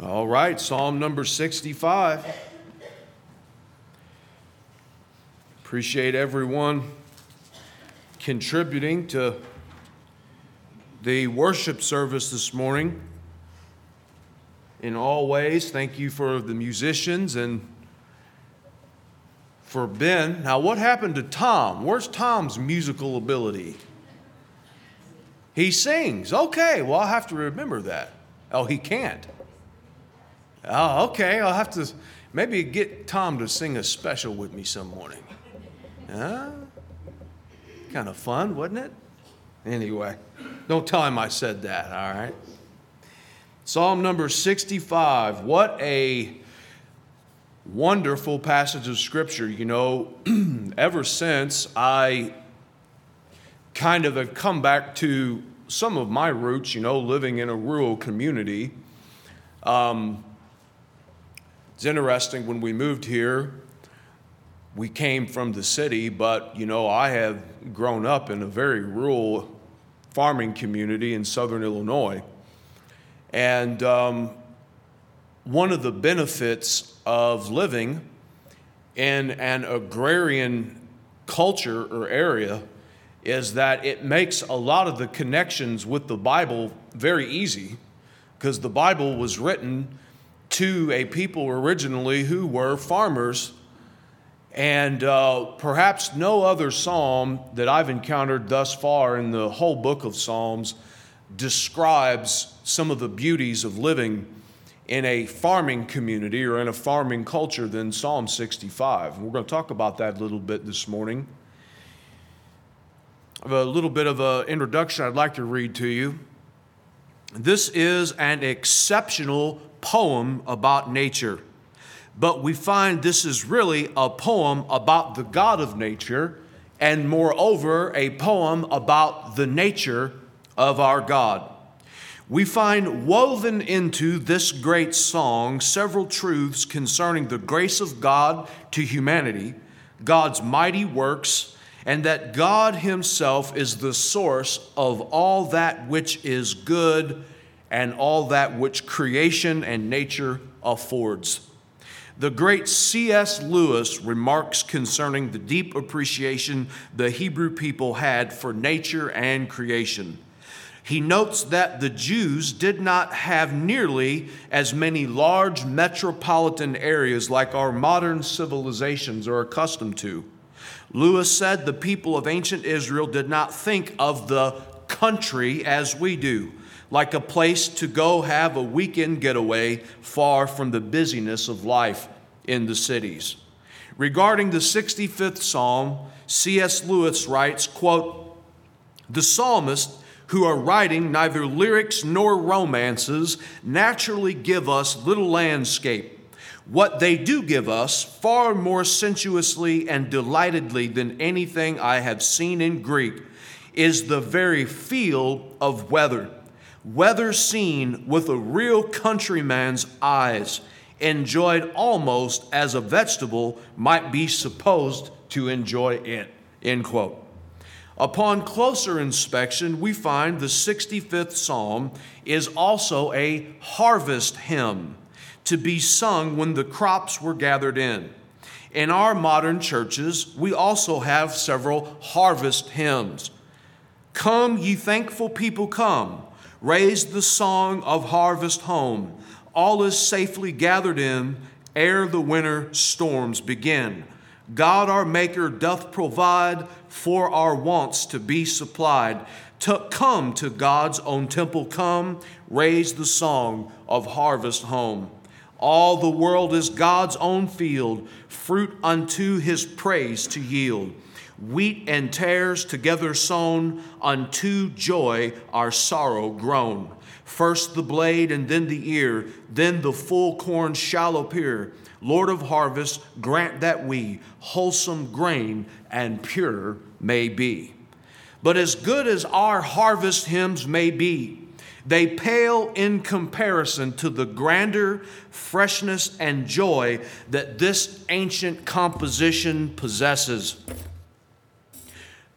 All right, Psalm number 65. Appreciate everyone contributing to the worship service this morning. In all ways, thank you for the musicians and for Ben. Now, what happened to Tom? Where's Tom's musical ability? He sings. Okay, well, I'll have to remember that. Oh, he can't. Oh, okay. I'll have to maybe get Tom to sing a special with me some morning. Huh? Kind of fun, wasn't it? Anyway, don't tell him I said that, all right? Psalm number 65. What a wonderful passage of Scripture. You know, ever since I kind of have come back to some of my roots, you know, living in a rural community. Um, it's interesting when we moved here, we came from the city, but you know, I have grown up in a very rural farming community in southern Illinois. And um, one of the benefits of living in an agrarian culture or area is that it makes a lot of the connections with the Bible very easy because the Bible was written to a people originally who were farmers. And uh, perhaps no other psalm that I've encountered thus far in the whole book of Psalms describes some of the beauties of living in a farming community or in a farming culture than Psalm 65. And We're going to talk about that a little bit this morning. Have a little bit of an introduction I'd like to read to you. This is an exceptional poem about nature. But we find this is really a poem about the God of nature, and moreover, a poem about the nature of our God. We find woven into this great song several truths concerning the grace of God to humanity, God's mighty works, and that God Himself is the source of all that which is good and all that which creation and nature affords. The great C.S. Lewis remarks concerning the deep appreciation the Hebrew people had for nature and creation. He notes that the Jews did not have nearly as many large metropolitan areas like our modern civilizations are accustomed to. Lewis said the people of ancient Israel did not think of the country as we do like a place to go have a weekend getaway far from the busyness of life in the cities. Regarding the 65th Psalm, C.S. Lewis writes, quote, The psalmists who are writing neither lyrics nor romances naturally give us little landscape. What they do give us, far more sensuously and delightedly than anything I have seen in Greek, is the very feel of weather whether seen with a real countryman's eyes, enjoyed almost as a vegetable might be supposed to enjoy it. End quote. Upon closer inspection, we find the 65th Psalm is also a harvest hymn to be sung when the crops were gathered in. In our modern churches, we also have several harvest hymns. Come, ye thankful people, come. Raise the song of harvest home. All is safely gathered in ere the winter storms begin. God our Maker doth provide for our wants to be supplied. To come to God's own temple, come, raise the song of harvest home. All the world is God's own field, fruit unto his praise to yield wheat and tares together sown, unto joy our sorrow grown. First the blade and then the ear, then the full corn shall appear. Lord of harvest, grant that we wholesome grain and pure may be. But as good as our harvest hymns may be, they pale in comparison to the grandeur, freshness, and joy that this ancient composition possesses.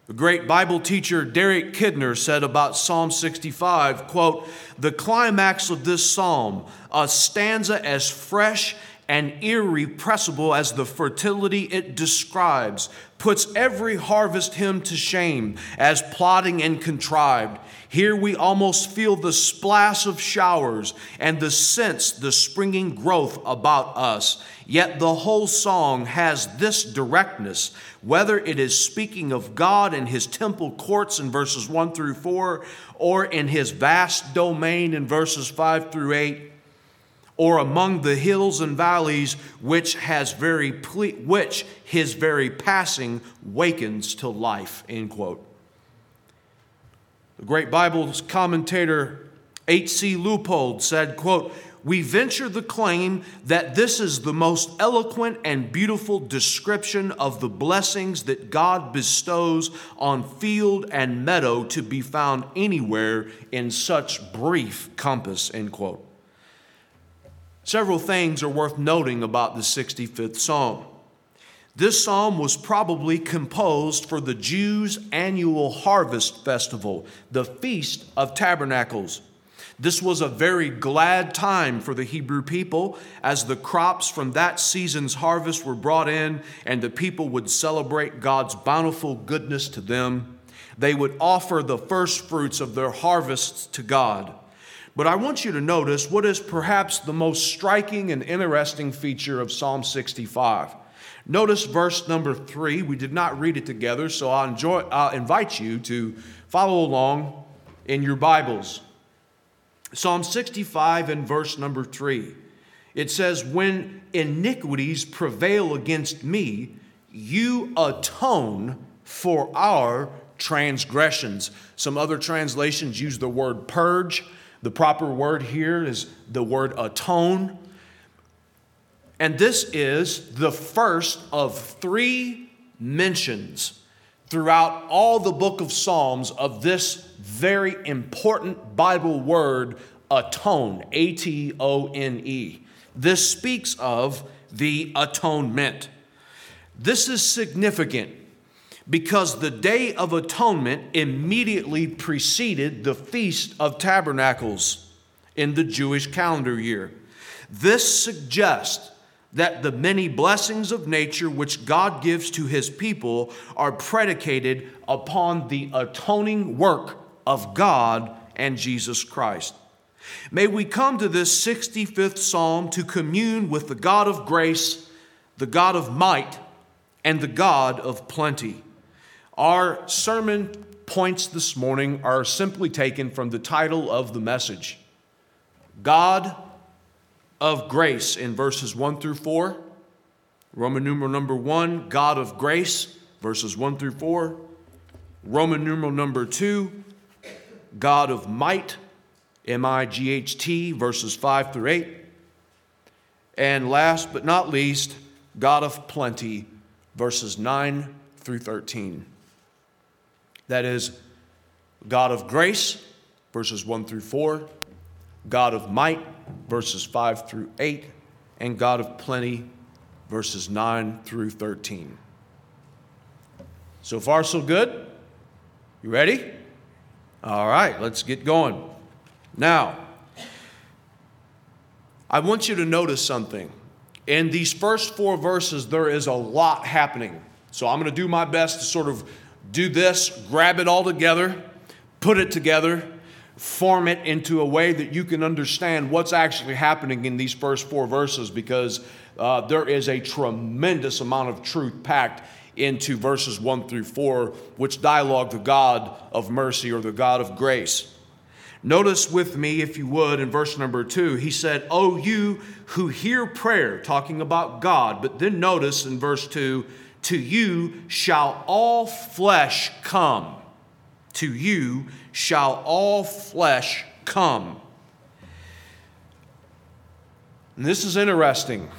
The great Bible teacher Derek Kidner said about Psalm 65, quote, "The climax of this psalm, a stanza as fresh and irrepressible as the fertility it describes, puts every harvest hymn to shame as plotting and contrived. Here we almost feel the splash of showers and the sense the springing growth about us. Yet the whole song has this directness, whether it is speaking of God and his temple courts in verses 1 through 4, or in his vast domain in verses 5 through 8 or among the hills and valleys which has very ple- which his very passing wakens to life end quote the great bible commentator h.c leupold said quote we venture the claim that this is the most eloquent and beautiful description of the blessings that God bestows on field and meadow to be found anywhere in such brief compass, end quote. Several things are worth noting about the 65th Psalm. This psalm was probably composed for the Jews' annual harvest festival, the Feast of Tabernacles. This was a very glad time for the Hebrew people as the crops from that season's harvest were brought in and the people would celebrate God's bountiful goodness to them. They would offer the first fruits of their harvests to God. But I want you to notice what is perhaps the most striking and interesting feature of Psalm 65. Notice verse number three. We did not read it together, so I'll, enjoy, I'll invite you to follow along in your Bibles. Psalm 65 and verse number three. It says, When iniquities prevail against me, you atone for our transgressions. Some other translations use the word purge. The proper word here is the word atone. And this is the first of three mentions throughout all the book of Psalms of this very important Bible word, atone, A T O N E. This speaks of the atonement. This is significant because the Day of Atonement immediately preceded the Feast of Tabernacles in the Jewish calendar year. This suggests that the many blessings of nature which God gives to his people are predicated upon the atoning work of God and Jesus Christ. May we come to this 65th Psalm to commune with the God of grace, the God of might, and the God of plenty. Our sermon points this morning are simply taken from the title of the message God of Grace in verses 1 through 4. Roman numeral number 1, God of Grace, verses 1 through 4. Roman numeral number 2, God of Might, M I G H T, verses 5 through 8. And last but not least, God of Plenty, verses 9 through 13. That is, God of grace, verses 1 through 4, God of might, verses 5 through 8, and God of plenty, verses 9 through 13. So far, so good? You ready? All right, let's get going. Now, I want you to notice something. In these first four verses, there is a lot happening. So I'm going to do my best to sort of do this, grab it all together, put it together, form it into a way that you can understand what's actually happening in these first four verses because uh, there is a tremendous amount of truth packed into verses 1 through 4, which dialogue the God of mercy or the God of grace. Notice with me, if you would, in verse number 2, he said, Oh, you who hear prayer, talking about God. But then notice in verse 2, to you shall all flesh come. To you shall all flesh come. And this is interesting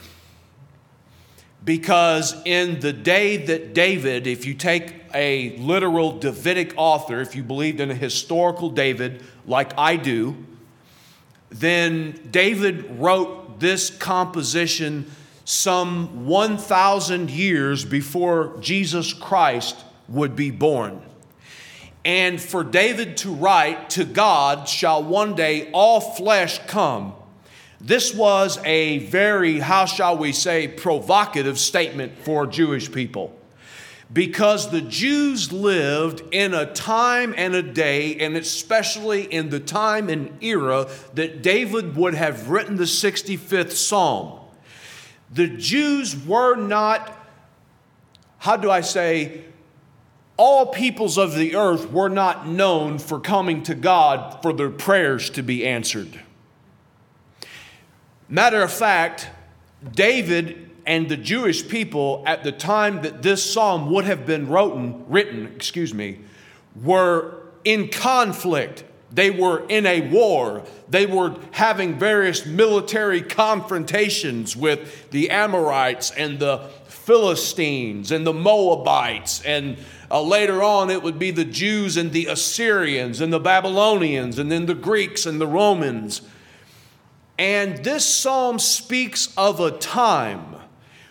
because in the day that David, if you take a literal Davidic author, if you believed in a historical David like I do, then David wrote this composition some 1,000 years before Jesus Christ would be born. And for David to write, To God shall one day all flesh come. This was a very, how shall we say, provocative statement for Jewish people because the Jews lived in a time and a day, and especially in the time and era that David would have written the 65th Psalm. The Jews were not, how do I say, all peoples of the earth were not known for coming to God for their prayers to be answered. Matter of fact, David and the Jewish people at the time that this psalm would have been written, written, excuse me, were in conflict. They were in a war. They were having various military confrontations with the Amorites and the Philistines and the Moabites. And uh, later on, it would be the Jews and the Assyrians and the Babylonians and then the Greeks and the Romans. And this psalm speaks of a time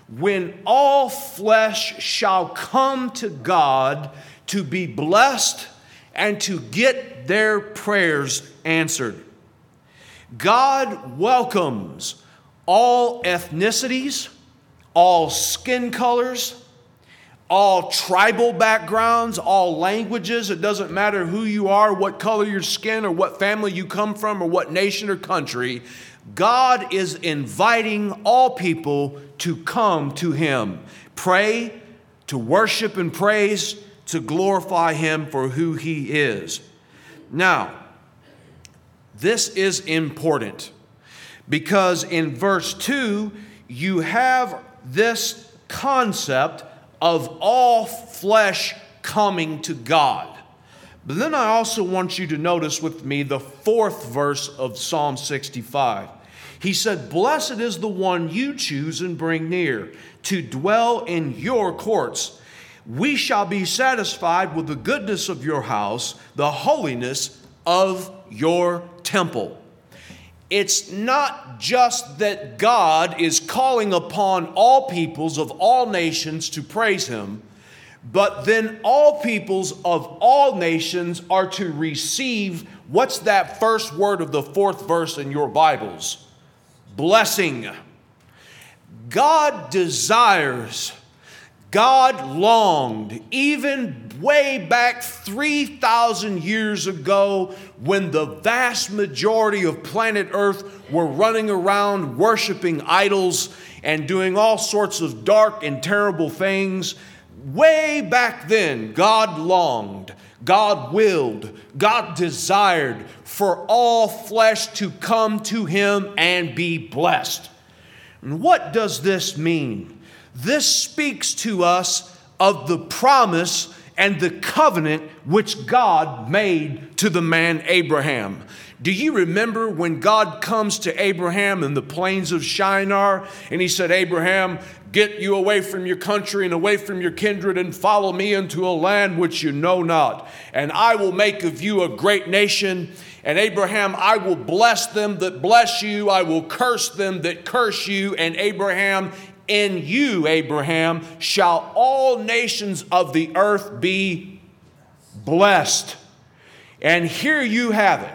when all flesh shall come to God to be blessed and to get their prayers answered. God welcomes all ethnicities, all skin colors, all tribal backgrounds, all languages. It doesn't matter who you are, what color your skin, or what family you come from, or what nation or country. God is inviting all people to come to Him, pray, to worship and praise, to glorify Him for who He is. Now, this is important because in verse 2, you have this concept of all flesh coming to God. But then I also want you to notice with me the fourth verse of Psalm 65. He said, Blessed is the one you choose and bring near to dwell in your courts. We shall be satisfied with the goodness of your house, the holiness of your temple. It's not just that God is calling upon all peoples of all nations to praise Him, but then all peoples of all nations are to receive what's that first word of the fourth verse in your Bibles? blessing. God desires, God longed, even way back 3,000 years ago when the vast majority of planet Earth were running around worshiping idols and doing all sorts of dark and terrible things. Way back then, God longed, God willed, God desired for all flesh to come to him and be blessed. And what does this mean? This speaks to us of the promise and the covenant which God made to the man Abraham. Do you remember when God comes to Abraham in the plains of Shinar and he said, Abraham, get you away from your country and away from your kindred and follow me into a land which you know not. And I will make of you a great nation. And Abraham, I will bless them that bless you, I will curse them that curse you. And Abraham, in you, Abraham, shall all nations of the earth be blessed. And here you have it.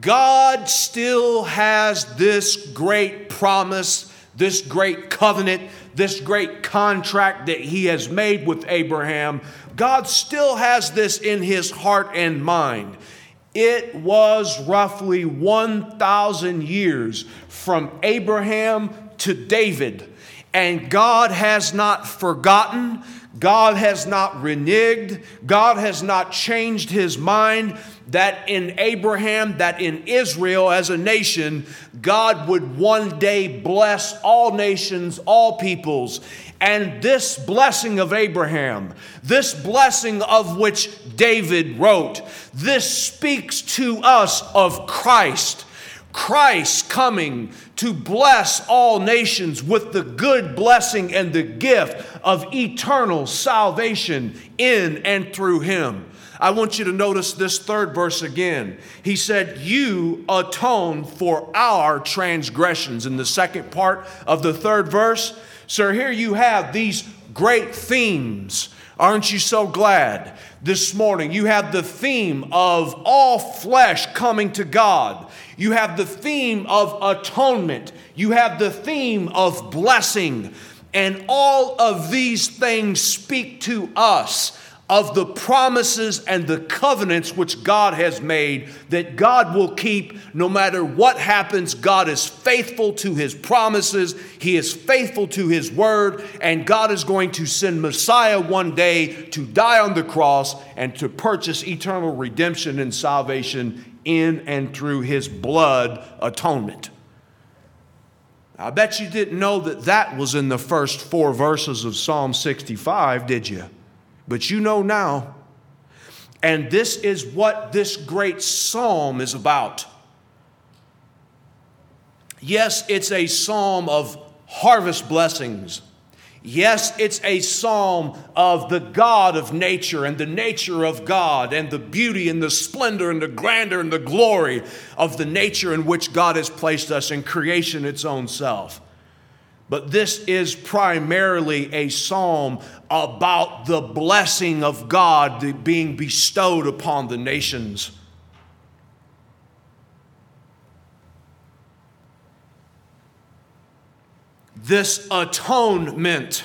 God still has this great promise, this great covenant, this great contract that He has made with Abraham. God still has this in His heart and mind. It was roughly 1,000 years from Abraham to David, and God has not forgotten. God has not reneged. God has not changed his mind that in Abraham, that in Israel as a nation, God would one day bless all nations, all peoples. And this blessing of Abraham, this blessing of which David wrote, this speaks to us of Christ. Christ coming to bless all nations with the good blessing and the gift of eternal salvation in and through him. I want you to notice this third verse again. He said, You atone for our transgressions. In the second part of the third verse, sir, here you have these great themes. Aren't you so glad this morning? You have the theme of all flesh coming to God. You have the theme of atonement. You have the theme of blessing. And all of these things speak to us of the promises and the covenants which God has made that God will keep no matter what happens. God is faithful to his promises, he is faithful to his word, and God is going to send Messiah one day to die on the cross and to purchase eternal redemption and salvation in and through his blood atonement. I bet you didn't know that that was in the first four verses of Psalm 65, did you? But you know now. And this is what this great psalm is about. Yes, it's a psalm of harvest blessings. Yes, it's a psalm of the God of nature and the nature of God and the beauty and the splendor and the grandeur and the glory of the nature in which God has placed us in creation its own self. But this is primarily a psalm about the blessing of God being bestowed upon the nations. This atonement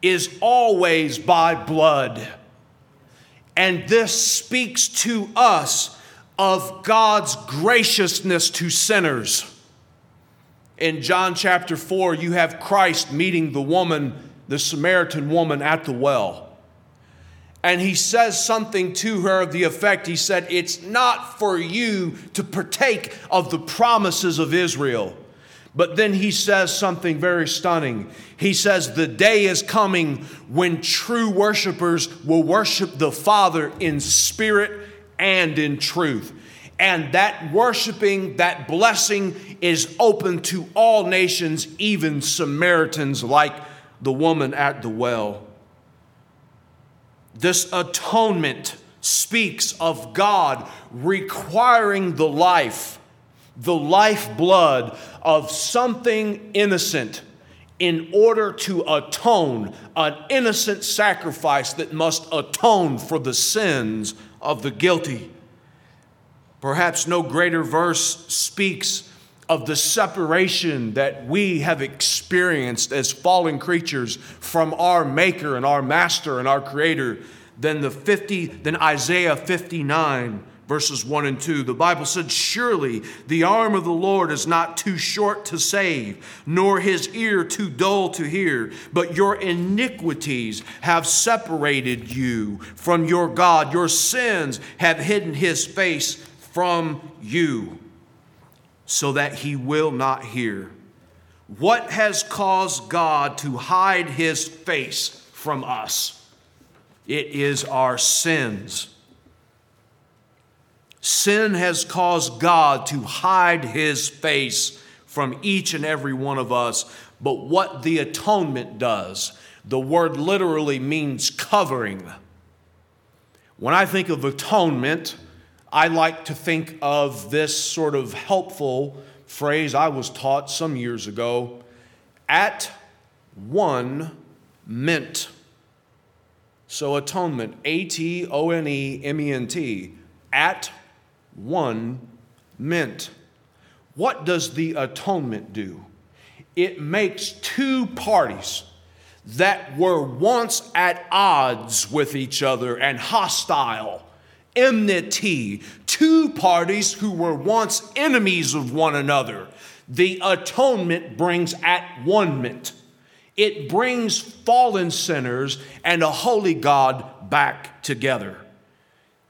is always by blood. And this speaks to us of God's graciousness to sinners in John chapter 4, you have Christ meeting the woman, the Samaritan woman at the well. And he says something to her of the effect he said, It's not for you to partake of the promises of Israel. But then he says something very stunning. He says, The day is coming when true worshipers will worship the Father in spirit and in truth. And that worshiping, that blessing is open to all nations, even Samaritans like the woman at the well. This atonement speaks of God requiring the life, the lifeblood of something innocent in order to atone, an innocent sacrifice that must atone for the sins of the guilty. Perhaps no greater verse speaks of the separation that we have experienced as fallen creatures from our maker and our master and our creator than the 50 than Isaiah 59 verses 1 and 2 the bible said surely the arm of the lord is not too short to save nor his ear too dull to hear but your iniquities have separated you from your god. Your sins have hidden his face from you so that he will not hear. What has caused God to hide his face from us? It is our sins. Sin has caused God to hide his face from each and every one of us. But what the atonement does, the word literally means covering. When I think of atonement, I like to think of this sort of helpful phrase I was taught some years ago at one ment. So, atonement, A T O N E M E N T, at one ment. What does the atonement do? It makes two parties that were once at odds with each other and hostile enmity, two parties who were once enemies of one another. The atonement brings at one ment. It brings fallen sinners and a holy God back together.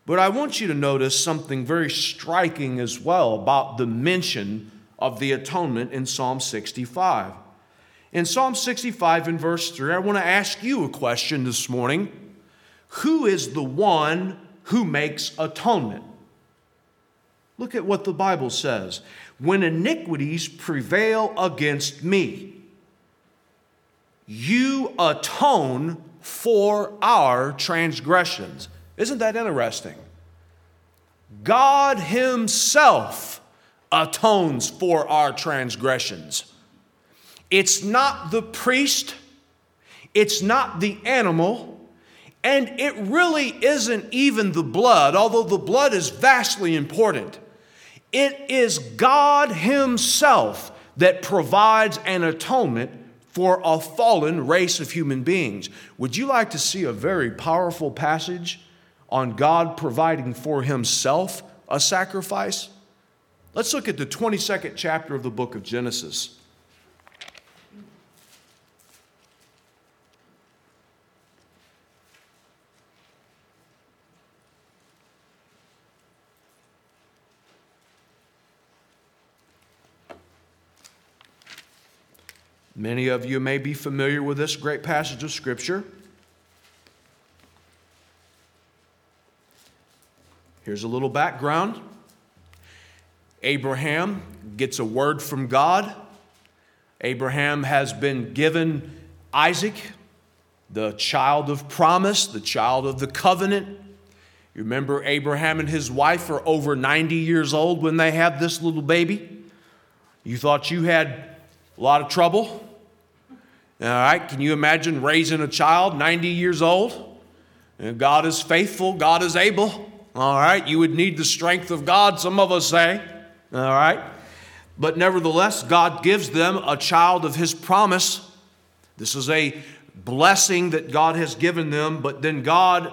But I want you to notice something very striking as well about the mention of the atonement in Psalm 65. In Psalm 65, in verse 3, I want to ask you a question this morning Who is the one who makes atonement. Look at what the Bible says. When iniquities prevail against me, you atone for our transgressions. Isn't that interesting? God Himself atones for our transgressions. It's not the priest, it's not the animal, and it really isn't even the blood, although the blood is vastly important. It is God Himself that provides an atonement for a fallen race of human beings. Would you like to see a very powerful passage on God providing for Himself a sacrifice? Let's look at the 22nd chapter of the book of Genesis. Many of you may be familiar with this great passage of Scripture. Here's a little background Abraham gets a word from God. Abraham has been given Isaac, the child of promise, the child of the covenant. You remember Abraham and his wife are over 90 years old when they have this little baby. You thought you had a lot of trouble. All right, can you imagine raising a child 90 years old? God is faithful, God is able. All right, you would need the strength of God, some of us say. All right, but nevertheless, God gives them a child of His promise. This is a blessing that God has given them, but then God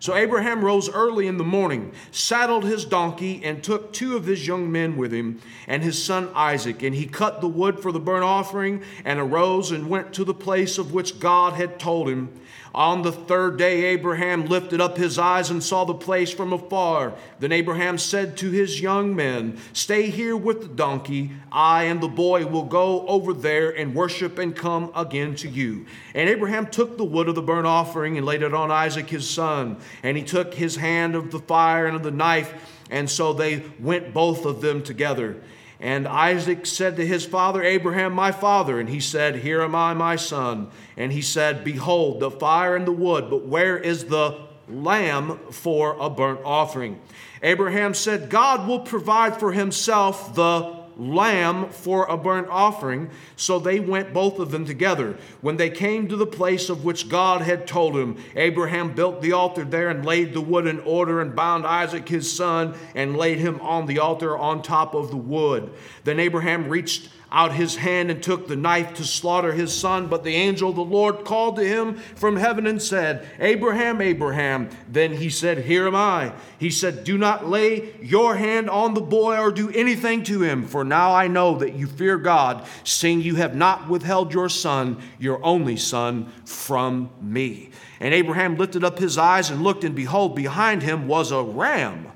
So Abraham rose early in the morning, saddled his donkey, and took two of his young men with him, and his son Isaac. And he cut the wood for the burnt offering, and arose and went to the place of which God had told him. On the third day, Abraham lifted up his eyes and saw the place from afar. Then Abraham said to his young men, Stay here with the donkey. I and the boy will go over there and worship and come again to you. And Abraham took the wood of the burnt offering and laid it on Isaac his son. And he took his hand of the fire and of the knife. And so they went both of them together. And Isaac said to his father Abraham, My father. And he said, Here am I, my son. And he said, Behold, the fire and the wood, but where is the lamb for a burnt offering? Abraham said, God will provide for himself the lamb for a burnt offering. So they went both of them together. When they came to the place of which God had told him, Abraham built the altar there and laid the wood in order and bound Isaac his son and laid him on the altar on top of the wood. Then Abraham reached out his hand and took the knife to slaughter his son. But the angel of the Lord called to him from heaven and said, Abraham, Abraham. Then he said, Here am I. He said, Do not lay your hand on the boy or do anything to him, for now I know that you fear God, seeing you have not withheld your son, your only son, from me. And Abraham lifted up his eyes and looked, and behold, behind him was a ram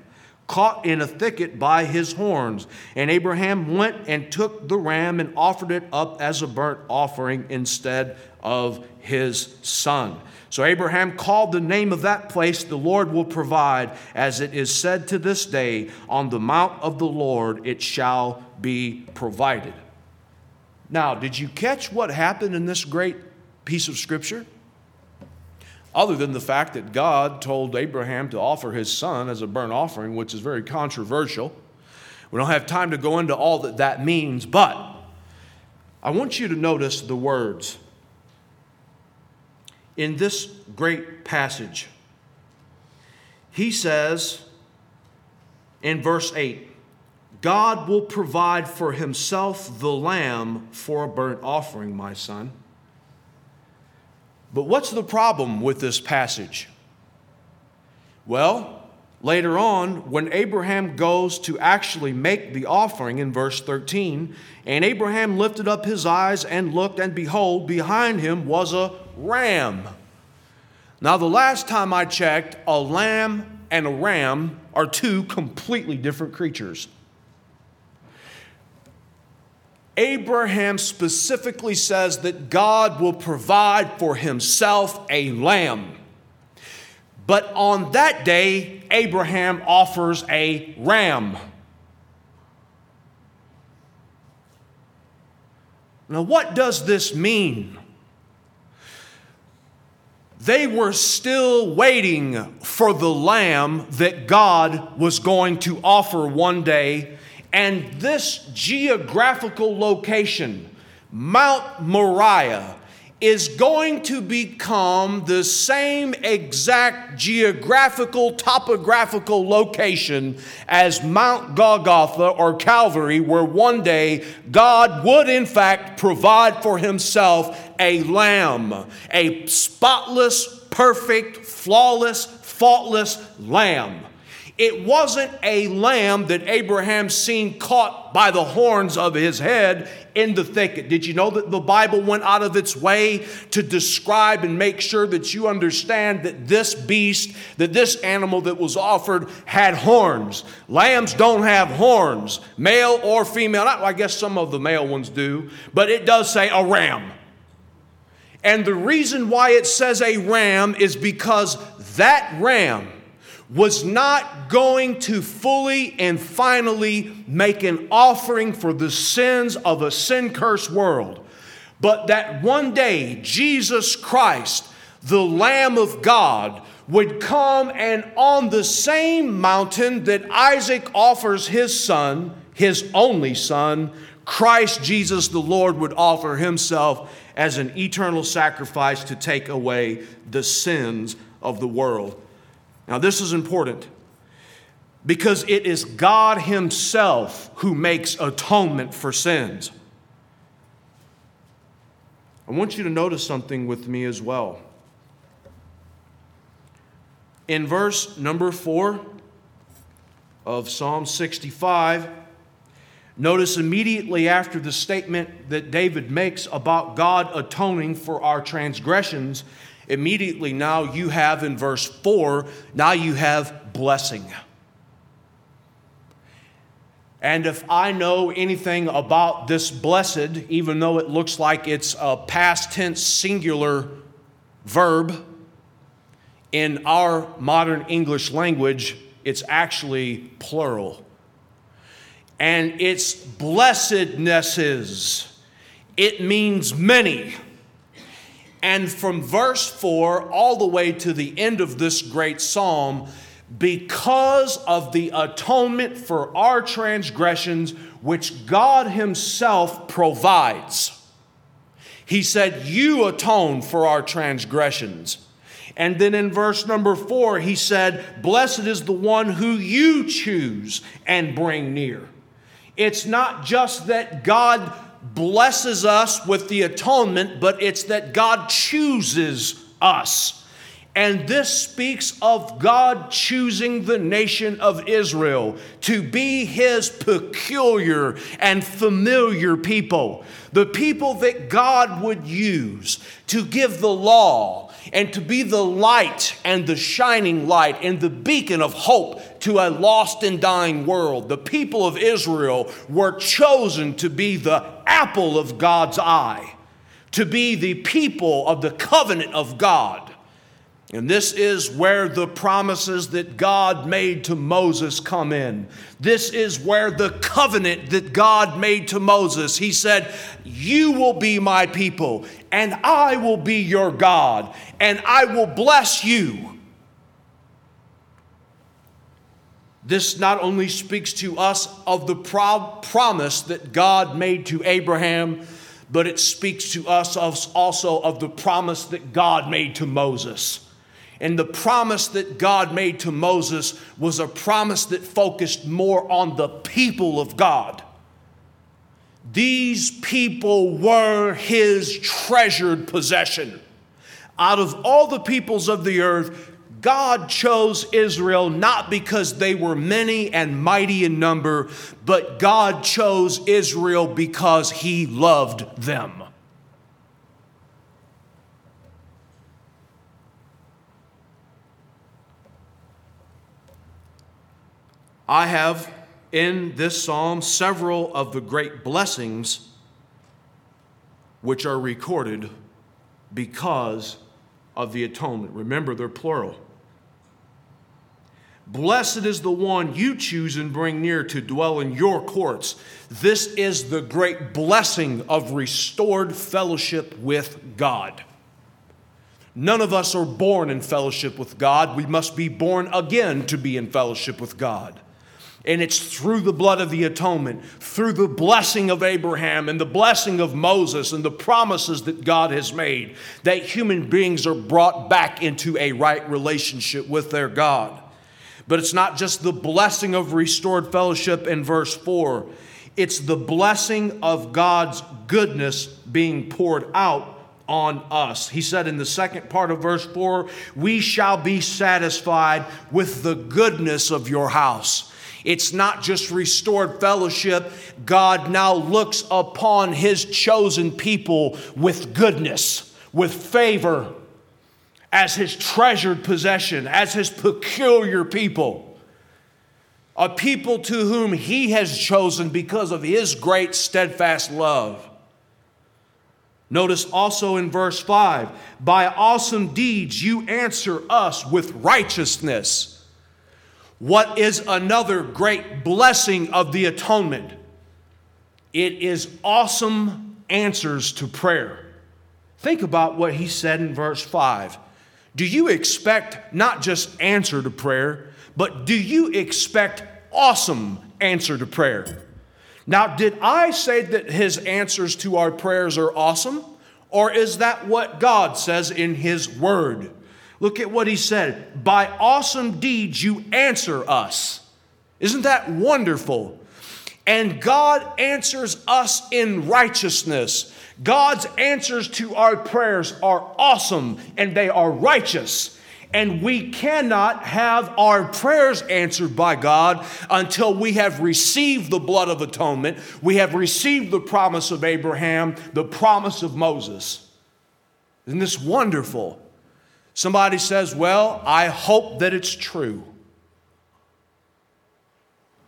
caught in a thicket by his horns. And Abraham went and took the ram and offered it up as a burnt offering instead of his son. So Abraham called the name of that place, The Lord will provide, as it is said to this day, On the mount of the Lord it shall be provided. Now, did you catch what happened in this great piece of scripture? Other than the fact that God told Abraham to offer his son as a burnt offering, which is very controversial. We don't have time to go into all that that means, but I want you to notice the words in this great passage. He says in verse 8, God will provide for himself the lamb for a burnt offering, my son. But what's the problem with this passage? Well, later on, when Abraham goes to actually make the offering in verse 13, and Abraham lifted up his eyes and looked, and behold, behind him was a ram. Now, the last time I checked, a lamb and a ram are two completely different creatures. Abraham specifically says that God will provide for himself a lamb. But on that day, Abraham offers a ram. Now, what does this mean? They were still waiting for the lamb that God was going to offer one day. And this geographical location, Mount Moriah, is going to become the same exact geographical, topographical location as Mount Golgotha or Calvary, where one day God would, in fact, provide for himself a lamb, a spotless, perfect, flawless, faultless lamb. It wasn't a lamb that Abraham seen caught by the horns of his head in the thicket. Did you know that the Bible went out of its way to describe and make sure that you understand that this beast, that this animal that was offered had horns? Lambs don't have horns, male or female. I guess some of the male ones do, but it does say a ram. And the reason why it says a ram is because that ram was not going to fully and finally make an offering for the sins of a sin cursed world, but that one day Jesus Christ, the Lamb of God, would come and on the same mountain that Isaac offers his son, his only son, Christ Jesus the Lord would offer himself as an eternal sacrifice to take away the sins of the world. Now, this is important because it is God Himself who makes atonement for sins. I want you to notice something with me as well. In verse number four of Psalm 65, notice immediately after the statement that David makes about God atoning for our transgressions, Immediately now you have in verse 4, now you have blessing. And if I know anything about this blessed, even though it looks like it's a past tense singular verb, in our modern English language, it's actually plural. And it's blessednesses. It means many. And from verse 4 all the way to the end of this great psalm, because of the atonement for our transgressions, which God Himself provides. He said, You atone for our transgressions. And then in verse number four, he said, Blessed is the one who you choose and bring near. It's not just that God blesses us with the atonement, but it's that God chooses us. And this speaks of God choosing the nation of Israel to be his peculiar and familiar people, the people that God would use to give the law and to be the light and the shining light and the beacon of hope to a lost and dying world. The people of Israel were chosen to be the apple of God's eye, to be the people of the covenant of God. And this is where the promises that God made to Moses come in. This is where the covenant that God made to Moses, he said, You will be my people, and I will be your God, and I will bless you. This not only speaks to us of the pro- promise that God made to Abraham, but it speaks to us also of the promise that God made to Moses. And the promise that God made to Moses was a promise that focused more on the people of God. These people were his treasured possession. Out of all the peoples of the earth, God chose Israel not because they were many and mighty in number, but God chose Israel because he loved them. I have in this psalm several of the great blessings which are recorded because of the atonement. Remember, they're plural. Blessed is the one you choose and bring near to dwell in your courts. This is the great blessing of restored fellowship with God. None of us are born in fellowship with God. We must be born again to be in fellowship with God. And it's through the blood of the atonement, through the blessing of Abraham and the blessing of Moses and the promises that God has made, that human beings are brought back into a right relationship with their God. But it's not just the blessing of restored fellowship in verse 4, it's the blessing of God's goodness being poured out on us. He said in the second part of verse 4, We shall be satisfied with the goodness of your house. It's not just restored fellowship. God now looks upon his chosen people with goodness, with favor, as his treasured possession, as his peculiar people. A people to whom he has chosen because of his great steadfast love. Notice also in verse 5 by awesome deeds you answer us with righteousness. What is another great blessing of the atonement? It is awesome answers to prayer. Think about what he said in verse 5. Do you expect not just answer to prayer, but do you expect awesome answer to prayer? Now, did I say that his answers to our prayers are awesome? Or is that what God says in his word? Look at what he said. By awesome deeds you answer us. Isn't that wonderful? And God answers us in righteousness. God's answers to our prayers are awesome and they are righteous. And we cannot have our prayers answered by God until we have received the blood of atonement. We have received the promise of Abraham, the promise of Moses. Isn't this wonderful? Somebody says, Well, I hope that it's true.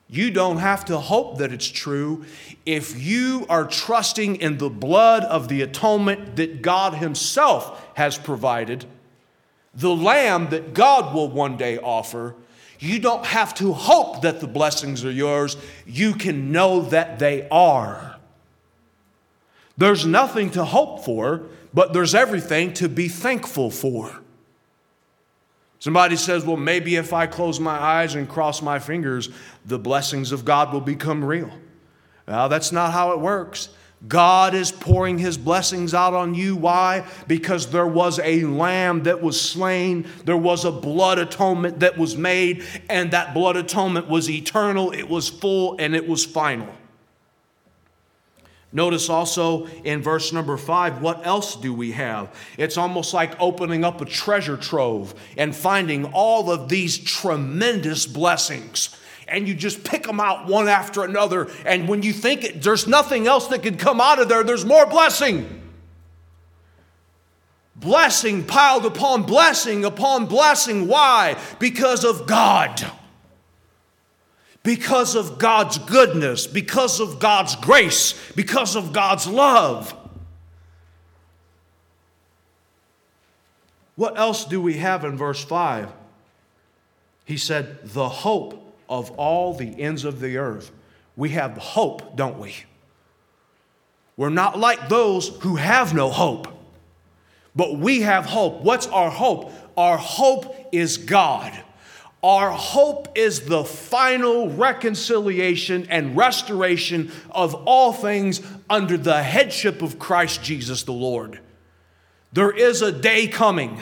You don't have to hope that it's true if you are trusting in the blood of the atonement that God Himself has provided, the lamb that God will one day offer. You don't have to hope that the blessings are yours. You can know that they are. There's nothing to hope for, but there's everything to be thankful for. Somebody says, well, maybe if I close my eyes and cross my fingers, the blessings of God will become real. Well, that's not how it works. God is pouring his blessings out on you. Why? Because there was a lamb that was slain, there was a blood atonement that was made, and that blood atonement was eternal, it was full, and it was final. Notice also in verse number five, what else do we have? It's almost like opening up a treasure trove and finding all of these tremendous blessings. And you just pick them out one after another. And when you think it, there's nothing else that could come out of there, there's more blessing. Blessing piled upon blessing upon blessing. Why? Because of God because of God's goodness, because of God's grace, because of God's love. What else do we have in verse 5? He said, The hope of all the ends of the earth. We have hope, don't we? We're not like those who have no hope, but we have hope. What's our hope? Our hope is God. Our hope is the final reconciliation and restoration of all things under the headship of Christ Jesus the Lord. There is a day coming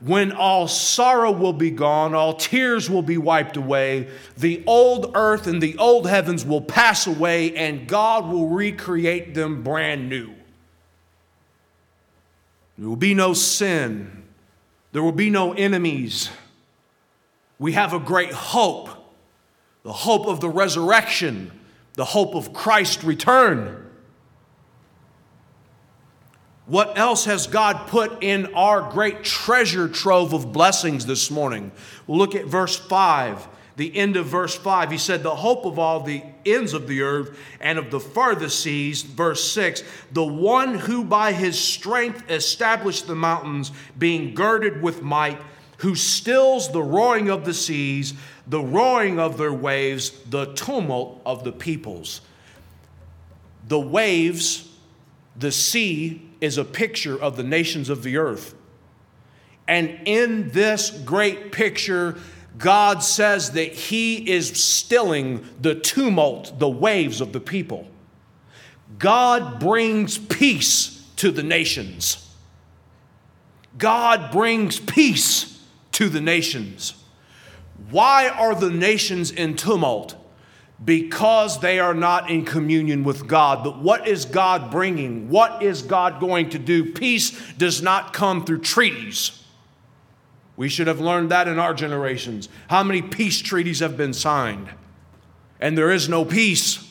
when all sorrow will be gone, all tears will be wiped away, the old earth and the old heavens will pass away, and God will recreate them brand new. There will be no sin, there will be no enemies we have a great hope the hope of the resurrection, the hope of Christ's return. What else has God put in our great treasure trove of blessings this morning? We'll look at verse 5. the end of verse 5. He said, The hope of all the ends of the earth and of the farthest seas. Verse 6 The one who by his strength established the mountains, being girded with might, who stills the roaring of the seas, the roaring of their waves, the tumult of the peoples. The waves, the sea, is a picture of the nations of the earth. And in this great picture, God says that He is stilling the tumult, the waves of the people. God brings peace to the nations. God brings peace to the nations. Why are the nations in tumult? Because they are not in communion with God. But what is God bringing? What is God going to do? Peace does not come through treaties. We should have learned that in our generations. How many peace treaties have been signed? And there is no peace.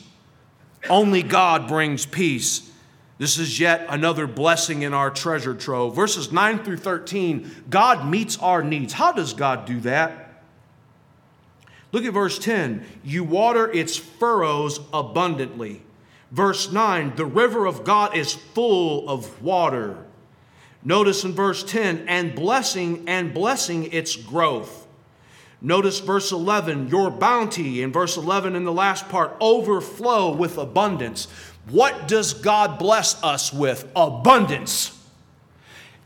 Only God brings peace. This is yet another blessing in our treasure trove. Verses 9 through 13 God meets our needs. How does God do that? Look at verse 10 You water its furrows abundantly. Verse 9 The river of God is full of water. Notice in verse 10 and blessing and blessing its growth. Notice verse 11 Your bounty, in verse 11 in the last part, overflow with abundance. What does God bless us with? Abundance.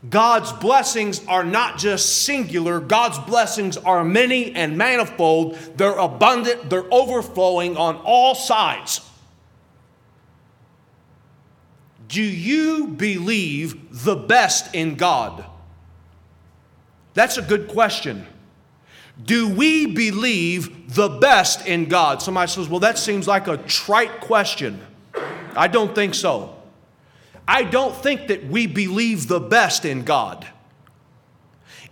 God's blessings are not just singular, God's blessings are many and manifold. They're abundant, they're overflowing on all sides. Do you believe the best in God? That's a good question. Do we believe the best in God? Somebody says, well, that seems like a trite question. I don't think so. I don't think that we believe the best in God.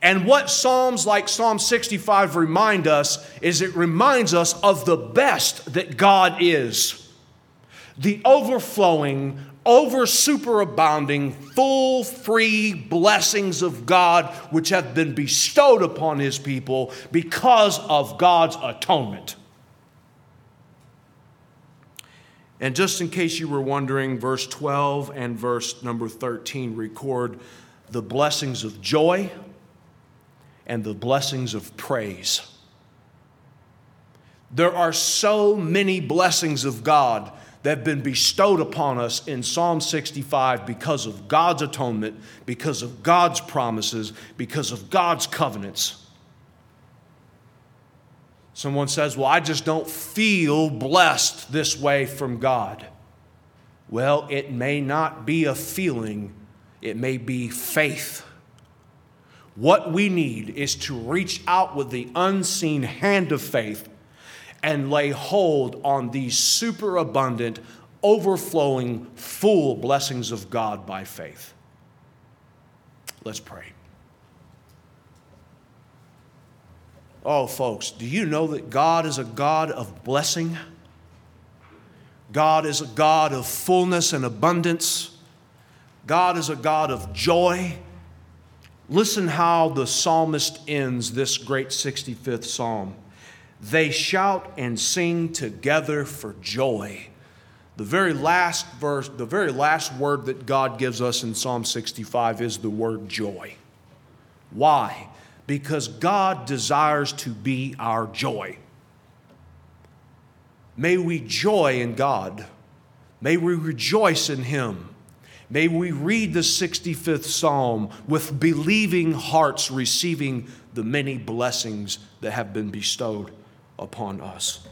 And what Psalms like Psalm 65 remind us is it reminds us of the best that God is the overflowing, over superabounding, full, free blessings of God which have been bestowed upon His people because of God's atonement. And just in case you were wondering, verse 12 and verse number 13 record the blessings of joy and the blessings of praise. There are so many blessings of God that have been bestowed upon us in Psalm 65 because of God's atonement, because of God's promises, because of God's covenants. Someone says, Well, I just don't feel blessed this way from God. Well, it may not be a feeling, it may be faith. What we need is to reach out with the unseen hand of faith and lay hold on these superabundant, overflowing, full blessings of God by faith. Let's pray. Oh, folks, do you know that God is a God of blessing? God is a God of fullness and abundance. God is a God of joy. Listen how the psalmist ends this great 65th psalm. They shout and sing together for joy. The very last verse, the very last word that God gives us in Psalm 65 is the word joy. Why? Because God desires to be our joy. May we joy in God. May we rejoice in Him. May we read the 65th Psalm with believing hearts receiving the many blessings that have been bestowed upon us.